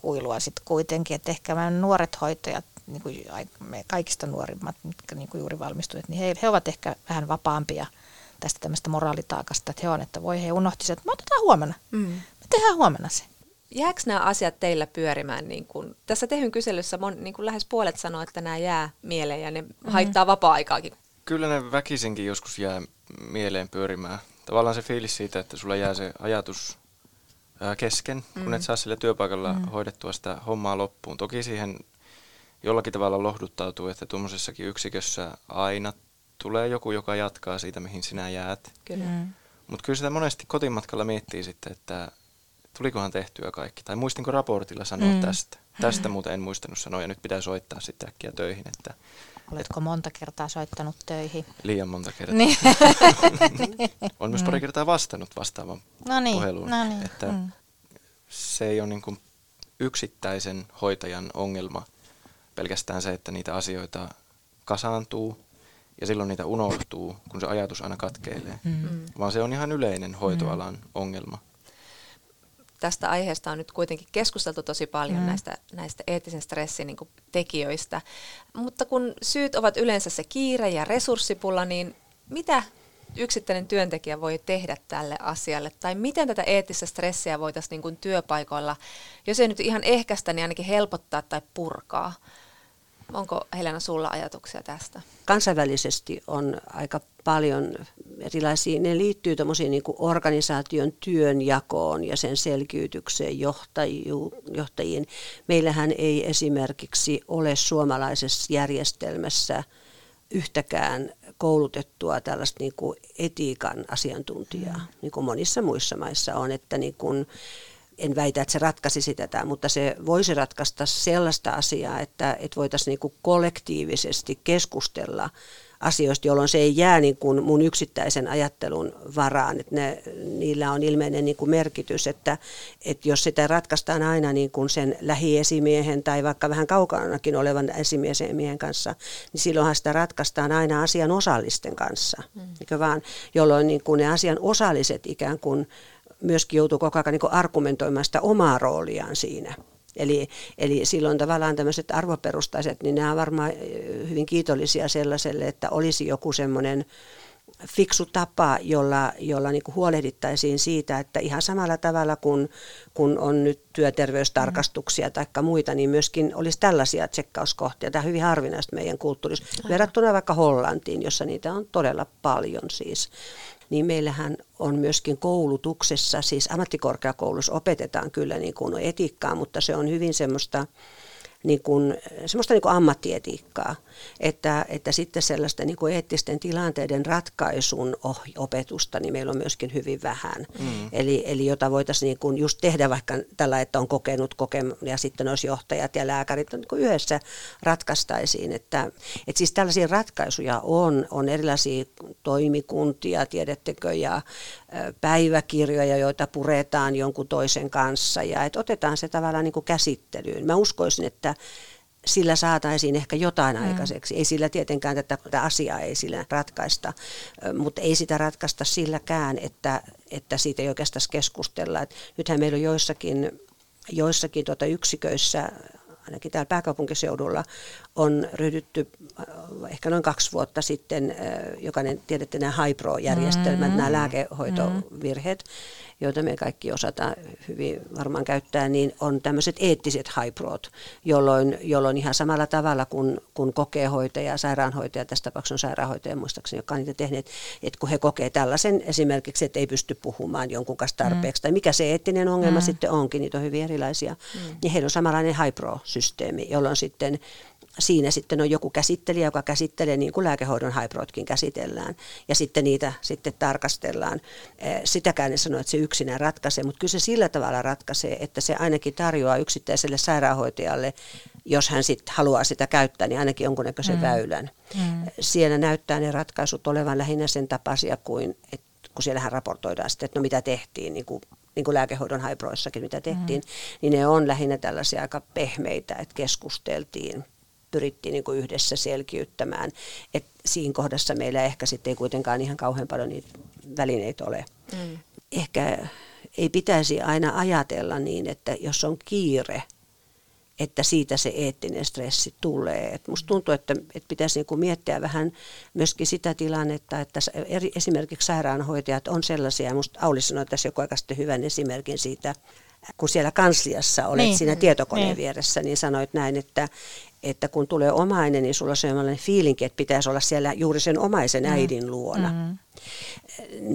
kuilua sitten kuitenkin, että ehkä mä nuoret hoitajat, niin kuin me kaikista nuorimmat, mitkä niin kuin juuri valmistuneet, niin he, he ovat ehkä vähän vapaampia tästä tämmöistä moraalitaakasta, että he on, että voi he unohti että me otetaan huomenna, mm. me tehdään huomenna se. Jääkö nämä asiat teillä pyörimään? Niin kun, tässä tehyn kyselyssä mon, niin kun lähes puolet sanoo, että nämä jää mieleen ja ne mm. haittaa vapaa-aikaakin. Kyllä ne väkisinkin joskus jää mieleen pyörimään. Tavallaan se fiilis siitä, että sulla jää se ajatus kesken, mm. kun et saa sillä työpaikalla mm. hoidettua sitä hommaa loppuun. Toki siihen jollakin tavalla lohduttautuu, että tuommoisessakin yksikössä aina tulee joku, joka jatkaa siitä, mihin sinä jäät. Kyllä. Mm. Mutta kyllä sitä monesti kotimatkalla miettii sitten, että tulikohan tehtyä kaikki. Tai muistinko raportilla sanoa mm. tästä. Tästä muuten en muistanut sanoa ja nyt pitää soittaa sitten äkkiä töihin. Että, Oletko monta kertaa soittanut töihin? Liian monta kertaa. Niin. [LAUGHS] on myös pari mm. kertaa vastannut vastaavan no niin, puheluun. No niin. Että mm. Se ei ole niin kuin yksittäisen hoitajan ongelma pelkästään se, että niitä asioita kasaantuu ja silloin niitä unohtuu, kun se ajatus aina katkeilee. Mm. mm. Vaan se on ihan yleinen hoitoalan mm. ongelma tästä aiheesta on nyt kuitenkin keskusteltu tosi paljon mm. näistä, näistä eettisen stressin niin tekijöistä. Mutta kun syyt ovat yleensä se kiire ja resurssipula, niin mitä yksittäinen työntekijä voi tehdä tälle asialle? Tai miten tätä eettistä stressiä voitaisiin niin työpaikoilla, jos ei nyt ihan ehkäistä, niin ainakin helpottaa tai purkaa? Onko Helena sulla ajatuksia tästä? Kansainvälisesti on aika paljon erilaisia, ne liittyy niin organisaation työnjakoon ja sen selkiytykseen johtajiin. Meillähän ei esimerkiksi ole suomalaisessa järjestelmässä yhtäkään koulutettua tällaista niin kuin etiikan asiantuntijaa, mm. niin kuin monissa muissa maissa on, että niin kuin, en väitä, että se ratkaisisi tätä, mutta se voisi ratkaista sellaista asiaa, että, että voitaisiin niin kollektiivisesti keskustella asioista, jolloin se ei jää niin kuin mun yksittäisen ajattelun varaan. Että ne, niillä on ilmeinen niin kuin merkitys, että, että jos sitä ratkaistaan aina niin kuin sen lähiesimiehen tai vaikka vähän kaukanakin olevan esimiehen kanssa, niin silloinhan sitä ratkaistaan aina asian osallisten kanssa. Mm. Vaan, jolloin niin kuin ne asian osalliset ikään kuin myöskin joutuu koko ajan niin argumentoimaan sitä omaa rooliaan siinä. Eli, eli silloin tavallaan tämmöiset arvoperustaiset, niin nämä on varmaan hyvin kiitollisia sellaiselle, että olisi joku semmoinen fiksu tapa, jolla, jolla niin huolehdittaisiin siitä, että ihan samalla tavalla kuin kun on nyt työterveystarkastuksia mm. tai muita, niin myöskin olisi tällaisia tsekkauskohtia. Tämä on hyvin harvinaista meidän kulttuurissa, verrattuna vaikka Hollantiin, jossa niitä on todella paljon siis niin meillähän on myöskin koulutuksessa, siis ammattikorkeakoulussa opetetaan kyllä niin kuin etiikkaa, mutta se on hyvin semmoista niin kuin, semmoista niin kuin ammattietiikkaa, että, että sitten sellaista niin kuin eettisten tilanteiden ratkaisun oh, opetusta, niin meillä on myöskin hyvin vähän. Mm. Eli, eli jota voitaisiin niin kuin just tehdä vaikka tällä, että on kokenut kokem- ja sitten olisi johtajat ja lääkärit niin kuin yhdessä ratkaistaisiin. Että, että siis tällaisia ratkaisuja on, on erilaisia toimikuntia, tiedettekö, ja päiväkirjoja, joita puretaan jonkun toisen kanssa ja että otetaan se tavallaan niin kuin käsittelyyn. Mä uskoisin, että sillä saataisiin ehkä jotain mm. aikaiseksi. Ei sillä tietenkään tätä, tätä asiaa ei sillä ratkaista, mutta ei sitä ratkaista silläkään, että, että siitä ei oikeastaan keskustella. Et nythän meillä on joissakin, joissakin tuota yksiköissä ainakin täällä pääkaupunkiseudulla, on ryhdytty ehkä noin kaksi vuotta sitten, jokainen tiedätte nämä HiPro-järjestelmät, mm-hmm. nämä lääkehoitovirheet, joita me kaikki osataan hyvin varmaan käyttää, niin on tämmöiset eettiset HiProt, jolloin, jolloin ihan samalla tavalla kuin, kun kokee hoitaja, sairaanhoitaja, tässä tapauksessa on sairaanhoitaja muistaakseni, joka on niitä tehneet, että kun he kokee tällaisen esimerkiksi, että ei pysty puhumaan jonkun kanssa tarpeeksi, mm. tai mikä se eettinen ongelma mm. sitten onkin, niitä on hyvin erilaisia, mm. niin heillä on samanlainen HiPro-systeemi, jolloin sitten siinä sitten on joku käsittelijä, joka käsittelee niin kuin lääkehoidon hybrotkin käsitellään. Ja sitten niitä sitten tarkastellaan. Eh, sitäkään en sano, että se yksinään ratkaisee, mutta kyllä se sillä tavalla ratkaisee, että se ainakin tarjoaa yksittäiselle sairaanhoitajalle, jos hän sitten haluaa sitä käyttää, niin ainakin jonkunnäköisen mm. väylän. Mm. Siellä näyttää ne ratkaisut olevan lähinnä sen tapaisia kuin, että kun siellähän raportoidaan sitten, että no mitä tehtiin, niin kuin niin kuin lääkehoidon haibroissakin, mitä tehtiin, mm. niin ne on lähinnä tällaisia aika pehmeitä, että keskusteltiin pyrittiin niin kuin yhdessä selkiyttämään. Et siinä kohdassa meillä ehkä sitten ei kuitenkaan ihan kauhean paljon niitä välineitä ole. Mm. Ehkä ei pitäisi aina ajatella niin, että jos on kiire, että siitä se eettinen stressi tulee. Et musta tuntuu, että, että pitäisi niinku miettiä vähän myöskin sitä tilannetta, että eri, esimerkiksi sairaanhoitajat on sellaisia, ja musta Auli sanoi tässä joku aika sitten hyvän esimerkin siitä, kun siellä kansliassa olet niin, siinä tietokoneen niin. vieressä, niin sanoit näin, että, että kun tulee omainen, niin sulla on sellainen fiilinki, että pitäisi olla siellä juuri sen omaisen mm. äidin luona. Mm.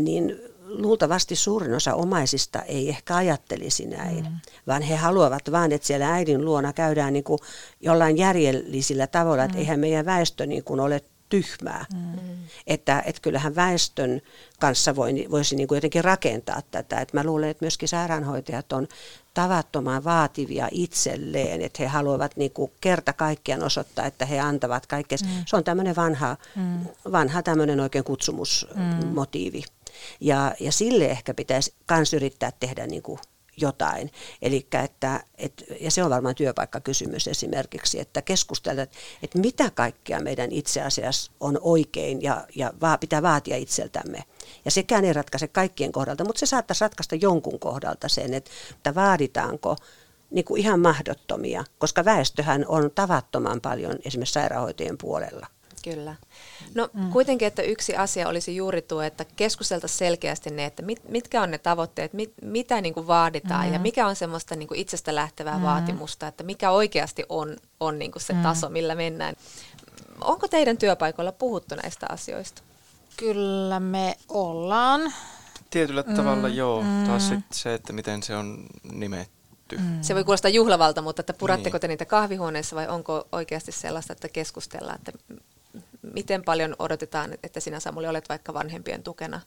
Niin luultavasti suurin osa omaisista ei ehkä ajattelisi näin, mm. vaan he haluavat vain, että siellä äidin luona käydään niin kuin jollain järjellisillä tavoilla, mm. että eihän meidän väestö niin kuin ole tyhmää. Mm. Että, että kyllähän väestön kanssa voi, voisi niin kuin jotenkin rakentaa tätä. Että mä luulen, että myöskin sairaanhoitajat on tavattoman vaativia itselleen, että he haluavat niin kuin kerta kaikkiaan osoittaa, että he antavat kaikkea. Mm. Se on tämmöinen vanha, mm. vanha tämmöinen oikein kutsumusmotiivi. Mm. Ja, ja sille ehkä pitäisi myös yrittää tehdä niin kuin jotain. Elikkä että, et, ja se on varmaan työpaikkakysymys esimerkiksi, että keskustella, että mitä kaikkea meidän itse asiassa on oikein ja, ja va, pitää vaatia itseltämme. Ja sekään ei ratkaise kaikkien kohdalta, mutta se saattaisi ratkaista jonkun kohdalta sen, että, että vaaditaanko niin kuin ihan mahdottomia, koska väestöhän on tavattoman paljon esimerkiksi sairaanhoitajien puolella. Kyllä. No mm. kuitenkin, että yksi asia olisi juuri tuo, että keskusteltaisiin selkeästi ne, että mit, mitkä on ne tavoitteet, mit, mitä niin kuin vaaditaan mm. ja mikä on semmoista niin kuin itsestä lähtevää mm. vaatimusta, että mikä oikeasti on, on niin kuin se mm. taso, millä mennään. Onko teidän työpaikoilla puhuttu näistä asioista? Kyllä me ollaan. Tietyllä mm. tavalla joo. Mm. Taas sit se, että miten se on nimetty. Mm. Se voi kuulostaa juhlavalta, mutta että puratteko niin. te niitä kahvihuoneessa vai onko oikeasti sellaista, että keskustellaan, että miten paljon odotetaan, että sinä Samuli olet vaikka vanhempien tukena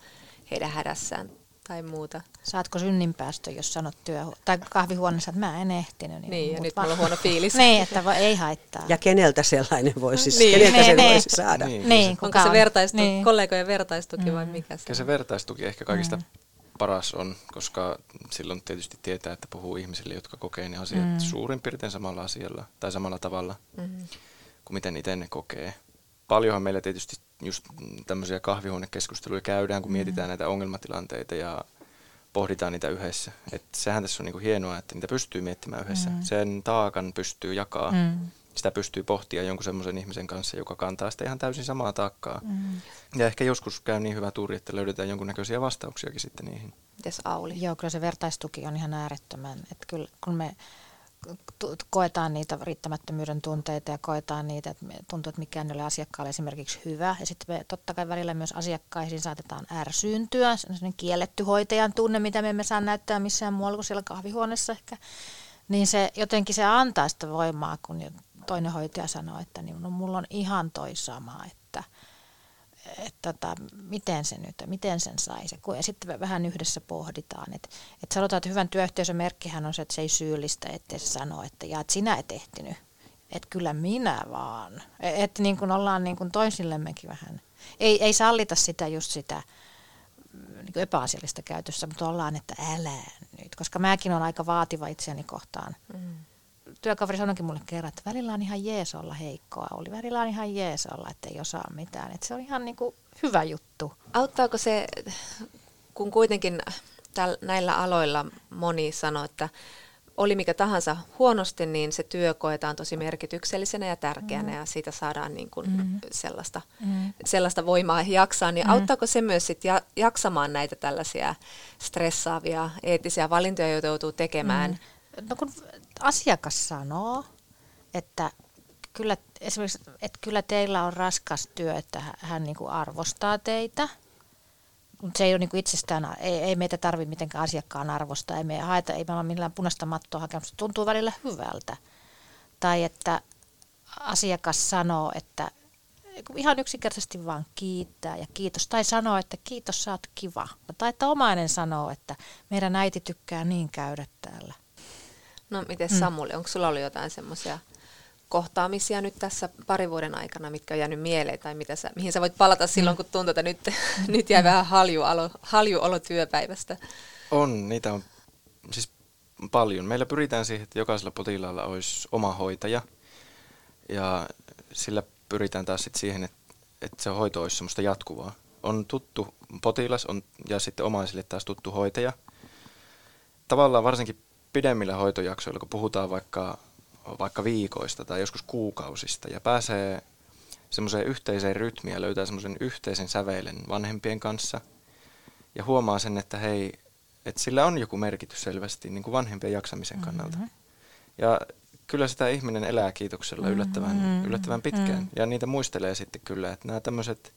heidän hädässään tai muuta. Saatko synninpäästö, jos sanot työ, tai kahvihuoneessa, että mä en ehtinyt. Niin, niin ja nyt mulla on huono fiilis. [LAUGHS] niin, että va, ei haittaa. Ja keneltä sellainen voisi, niin. keneltä niin, sen niin. voisi saada. Niin, niin, Onko se vertaistu, niin. kollegojen vertaistuki mm. vai mikä se on? se vertaistuki ehkä kaikista mm. paras on, koska silloin tietysti tietää, että puhuu ihmisille, jotka kokee ne asiat mm. suurin piirtein samalla asialla tai samalla tavalla mm. kuin miten itse ne kokee paljonhan meillä tietysti just tämmöisiä kahvihuonekeskusteluja käydään, kun mm. mietitään näitä ongelmatilanteita ja pohditaan niitä yhdessä. Et sehän tässä on niinku hienoa, että niitä pystyy miettimään yhdessä. Mm. Sen taakan pystyy jakaa. Mm. Sitä pystyy pohtia jonkun semmoisen ihmisen kanssa, joka kantaa sitä ihan täysin samaa taakkaa. Mm. Ja ehkä joskus käy niin hyvä tuuri, että löydetään jonkunnäköisiä vastauksiakin sitten niihin. Mites Auli? Joo, kyllä se vertaistuki on ihan äärettömän. Että kyllä, kun me koetaan niitä riittämättömyyden tunteita ja koetaan niitä, että tuntuu, että mikään ei ole asiakkaalle esimerkiksi hyvä. Ja sitten me totta kai välillä myös asiakkaisiin saatetaan ärsyyntyä, sellainen kielletty hoitajan tunne, mitä me emme saa näyttää missään muualla kuin siellä kahvihuoneessa ehkä. niin se jotenkin se antaa sitä voimaa, kun toinen hoitaja sanoo, että niin, no, mulla on ihan toi sama, että, että tota, miten se nyt, miten sen saisi. Ja sitten vähän yhdessä pohditaan. Että, että sanotaan, että hyvän työyhteisön merkkihän on se, että se ei syyllistä, että se sanoo, että, ja, että sinä et ehtinyt. Että kyllä minä vaan. Että niin kuin ollaan niin kuin toisillemmekin vähän. Ei, ei sallita sitä just sitä niin epäasiallista käytössä, mutta ollaan, että älä nyt. Koska mäkin olen aika vaativa itseäni kohtaan. Mm työkaveri sanoikin mulle kerran, että välillä on ihan jees olla heikkoa. Oli välillä on ihan jees olla, että ei osaa mitään. Että se on ihan niin kuin hyvä juttu. Auttaako se, kun kuitenkin täl, näillä aloilla moni sanoo, että oli mikä tahansa huonosti, niin se työ koetaan tosi merkityksellisenä ja tärkeänä mm. ja siitä saadaan niin kuin mm. sellaista, mm. sellaista voimaa jaksaa. Niin mm. auttaako se myös sit ja, jaksamaan näitä tällaisia stressaavia eettisiä valintoja, joita joutuu tekemään? Mm. No kun asiakas sanoo, että kyllä, esimerkiksi, että kyllä teillä on raskas työ, että hän niin kuin arvostaa teitä, mutta se ei ole niin kuin itsestään, ei, ei meitä tarvitse mitenkään asiakkaan arvostaa, ei me haeta, ei me ole millään punaista mattoa hakemassa, tuntuu välillä hyvältä. Tai että asiakas sanoo, että ihan yksinkertaisesti vaan kiittää ja kiitos. Tai sanoo, että kiitos, sä oot kiva. Tai että omainen sanoo, että meidän äiti tykkää niin käydä täällä. No miten mm. Samuli, onko sulla ollut jotain semmoisia kohtaamisia nyt tässä parin vuoden aikana, mitkä on jäänyt mieleen, tai mitä sä, mihin sä voit palata silloin, mm. kun tuntuu, että nyt, [LAUGHS] nyt jää vähän haljuolo, haljuolo työpäivästä? On, niitä on siis paljon. Meillä pyritään siihen, että jokaisella potilaalla olisi oma hoitaja, ja sillä pyritään taas sit siihen, että, että se hoito olisi semmoista jatkuvaa. On tuttu potilas on, ja sitten omaisille taas tuttu hoitaja. Tavallaan varsinkin pidemmillä hoitojaksoilla, kun puhutaan vaikka, vaikka viikoista tai joskus kuukausista ja pääsee semmoiseen yhteiseen rytmiin ja löytää semmoisen yhteisen sävelen vanhempien kanssa ja huomaa sen, että hei, että sillä on joku merkitys selvästi niin kuin vanhempien jaksamisen kannalta. Mm-hmm. Ja kyllä sitä ihminen elää kiitoksella yllättävän, mm-hmm. yllättävän pitkään. Mm-hmm. Ja niitä muistelee sitten kyllä, että nämä tämmöiset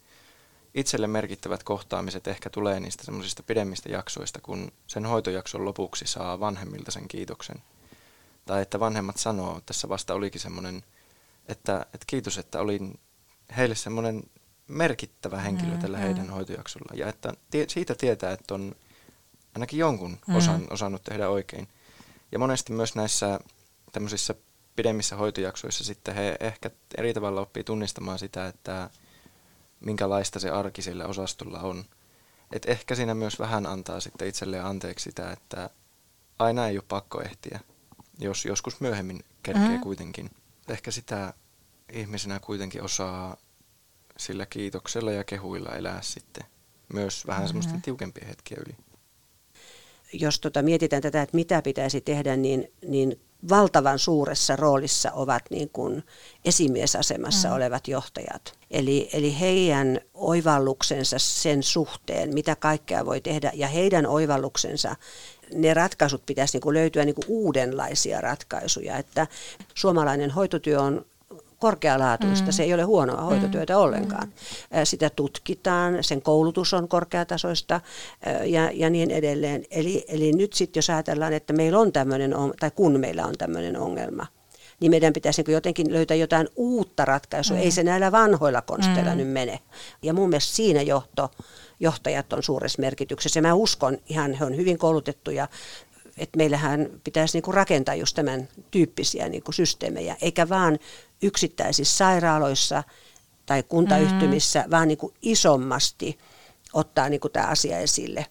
itselle merkittävät kohtaamiset ehkä tulee niistä semmoisista pidemmistä jaksoista, kun sen hoitojakson lopuksi saa vanhemmilta sen kiitoksen. Tai että vanhemmat sanoo, tässä vasta olikin semmoinen, että, että kiitos, että olin heille semmoinen merkittävä henkilö tällä mm, heidän mm. hoitojaksolla. Ja että tie, siitä tietää, että on ainakin jonkun mm. osan, osannut tehdä oikein. Ja monesti myös näissä tämmöisissä pidemmissä hoitojaksoissa sitten he ehkä eri tavalla oppii tunnistamaan sitä, että minkälaista se arki sillä osastolla on. Et ehkä siinä myös vähän antaa sitten itselleen anteeksi sitä, että aina ei ole pakko ehtiä, jos joskus myöhemmin kerkee mm. kuitenkin. Ehkä sitä ihmisenä kuitenkin osaa sillä kiitoksella ja kehuilla elää sitten myös vähän mm-hmm. semmoisten tiukempia hetkiä yli. Jos tota mietitään tätä, että mitä pitäisi tehdä, niin, niin valtavan suuressa roolissa ovat niin kuin esimiesasemassa mm. olevat johtajat. Eli, eli heidän oivalluksensa sen suhteen, mitä kaikkea voi tehdä, ja heidän oivalluksensa, ne ratkaisut pitäisi niin kuin löytyä niin kuin uudenlaisia ratkaisuja. Että suomalainen hoitotyö on korkealaatuista. Mm. Se ei ole huonoa hoitotyötä mm. ollenkaan. Mm. Sitä tutkitaan, sen koulutus on korkeatasoista ja, ja niin edelleen. Eli, eli nyt sitten jos ajatellaan, että meillä on tämmöinen, tai kun meillä on tämmöinen ongelma, niin meidän pitäisi niin jotenkin löytää jotain uutta ratkaisua. Mm. Ei se näillä vanhoilla konsteilla mm. nyt mene. Ja mun mielestä siinä johto, johtajat on suuressa merkityksessä. Ja mä uskon, ihan he on hyvin koulutettuja että meillähän pitäisi niin kuin rakentaa just tämän tyyppisiä niin kuin systeemejä, eikä vaan yksittäisissä sairaaloissa tai kuntayhtymissä, mm. vaan niin kuin isommasti ottaa niin kuin tämä asia esille.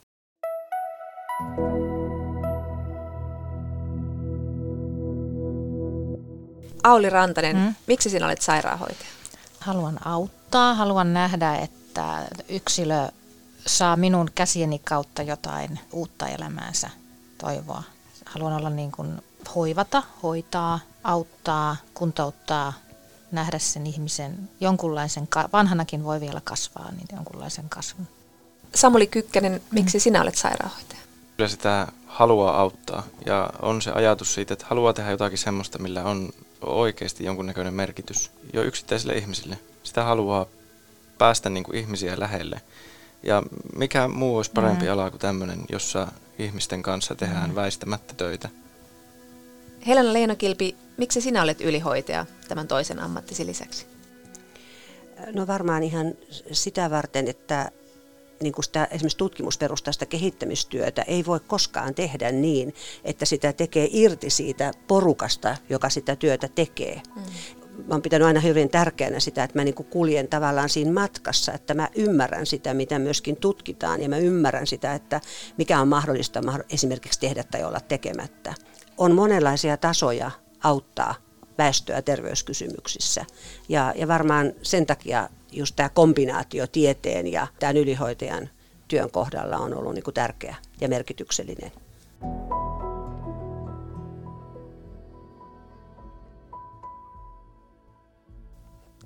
Auli Rantanen, mm. miksi sinä olet sairaanhoitaja? Haluan auttaa, haluan nähdä, että yksilö saa minun käsieni kautta jotain uutta elämäänsä toivoa. Haluan olla niin kuin hoivata, hoitaa, auttaa, kuntouttaa, nähdä sen ihmisen jonkunlaisen, vanhanakin voi vielä kasvaa, niin jonkunlaisen kasvun. Samuli Kykkänen, miksi mm. sinä olet sairaanhoitaja? Kyllä sitä haluaa auttaa ja on se ajatus siitä, että haluaa tehdä jotakin semmoista, millä on oikeasti jonkunnäköinen merkitys jo yksittäisille ihmisille. Sitä haluaa päästä niin kuin ihmisiä lähelle. Ja mikä muu olisi parempi mm. ala kuin tämmöinen, jossa ihmisten kanssa tehdään mm. väistämättä töitä. Helena Leenakilpi, miksi sinä olet ylihoitaja tämän toisen ammattisi lisäksi? No varmaan ihan sitä varten, että niin kuin sitä esimerkiksi tutkimusperustaista kehittämistyötä ei voi koskaan tehdä niin, että sitä tekee irti siitä porukasta, joka sitä työtä tekee. Mm. Mä oon pitänyt aina hyvin tärkeänä sitä, että mä niin kuljen tavallaan siinä matkassa, että mä ymmärrän sitä, mitä myöskin tutkitaan, ja mä ymmärrän sitä, että mikä on mahdollista esimerkiksi tehdä tai olla tekemättä. On monenlaisia tasoja auttaa väestöä terveyskysymyksissä. Ja, ja varmaan sen takia just tämä kombinaatio tieteen ja tämän ylihoitajan työn kohdalla on ollut niin kuin tärkeä ja merkityksellinen.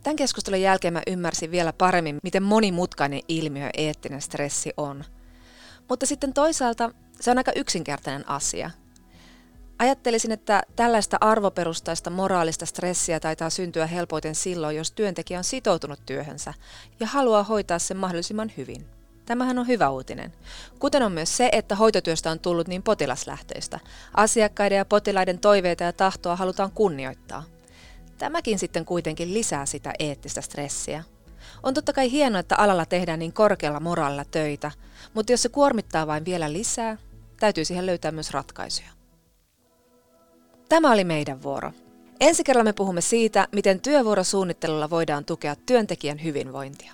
Tämän keskustelun jälkeen mä ymmärsin vielä paremmin, miten monimutkainen ilmiö eettinen stressi on. Mutta sitten toisaalta se on aika yksinkertainen asia – Ajattelisin, että tällaista arvoperustaista moraalista stressiä taitaa syntyä helpoiten silloin, jos työntekijä on sitoutunut työhönsä ja haluaa hoitaa sen mahdollisimman hyvin. Tämähän on hyvä uutinen. Kuten on myös se, että hoitotyöstä on tullut niin potilaslähtöistä. Asiakkaiden ja potilaiden toiveita ja tahtoa halutaan kunnioittaa. Tämäkin sitten kuitenkin lisää sitä eettistä stressiä. On totta kai hienoa, että alalla tehdään niin korkealla moraalilla töitä, mutta jos se kuormittaa vain vielä lisää, täytyy siihen löytää myös ratkaisuja. Tämä oli meidän vuoro. Ensi kerralla me puhumme siitä, miten työvuorosuunnittelulla voidaan tukea työntekijän hyvinvointia.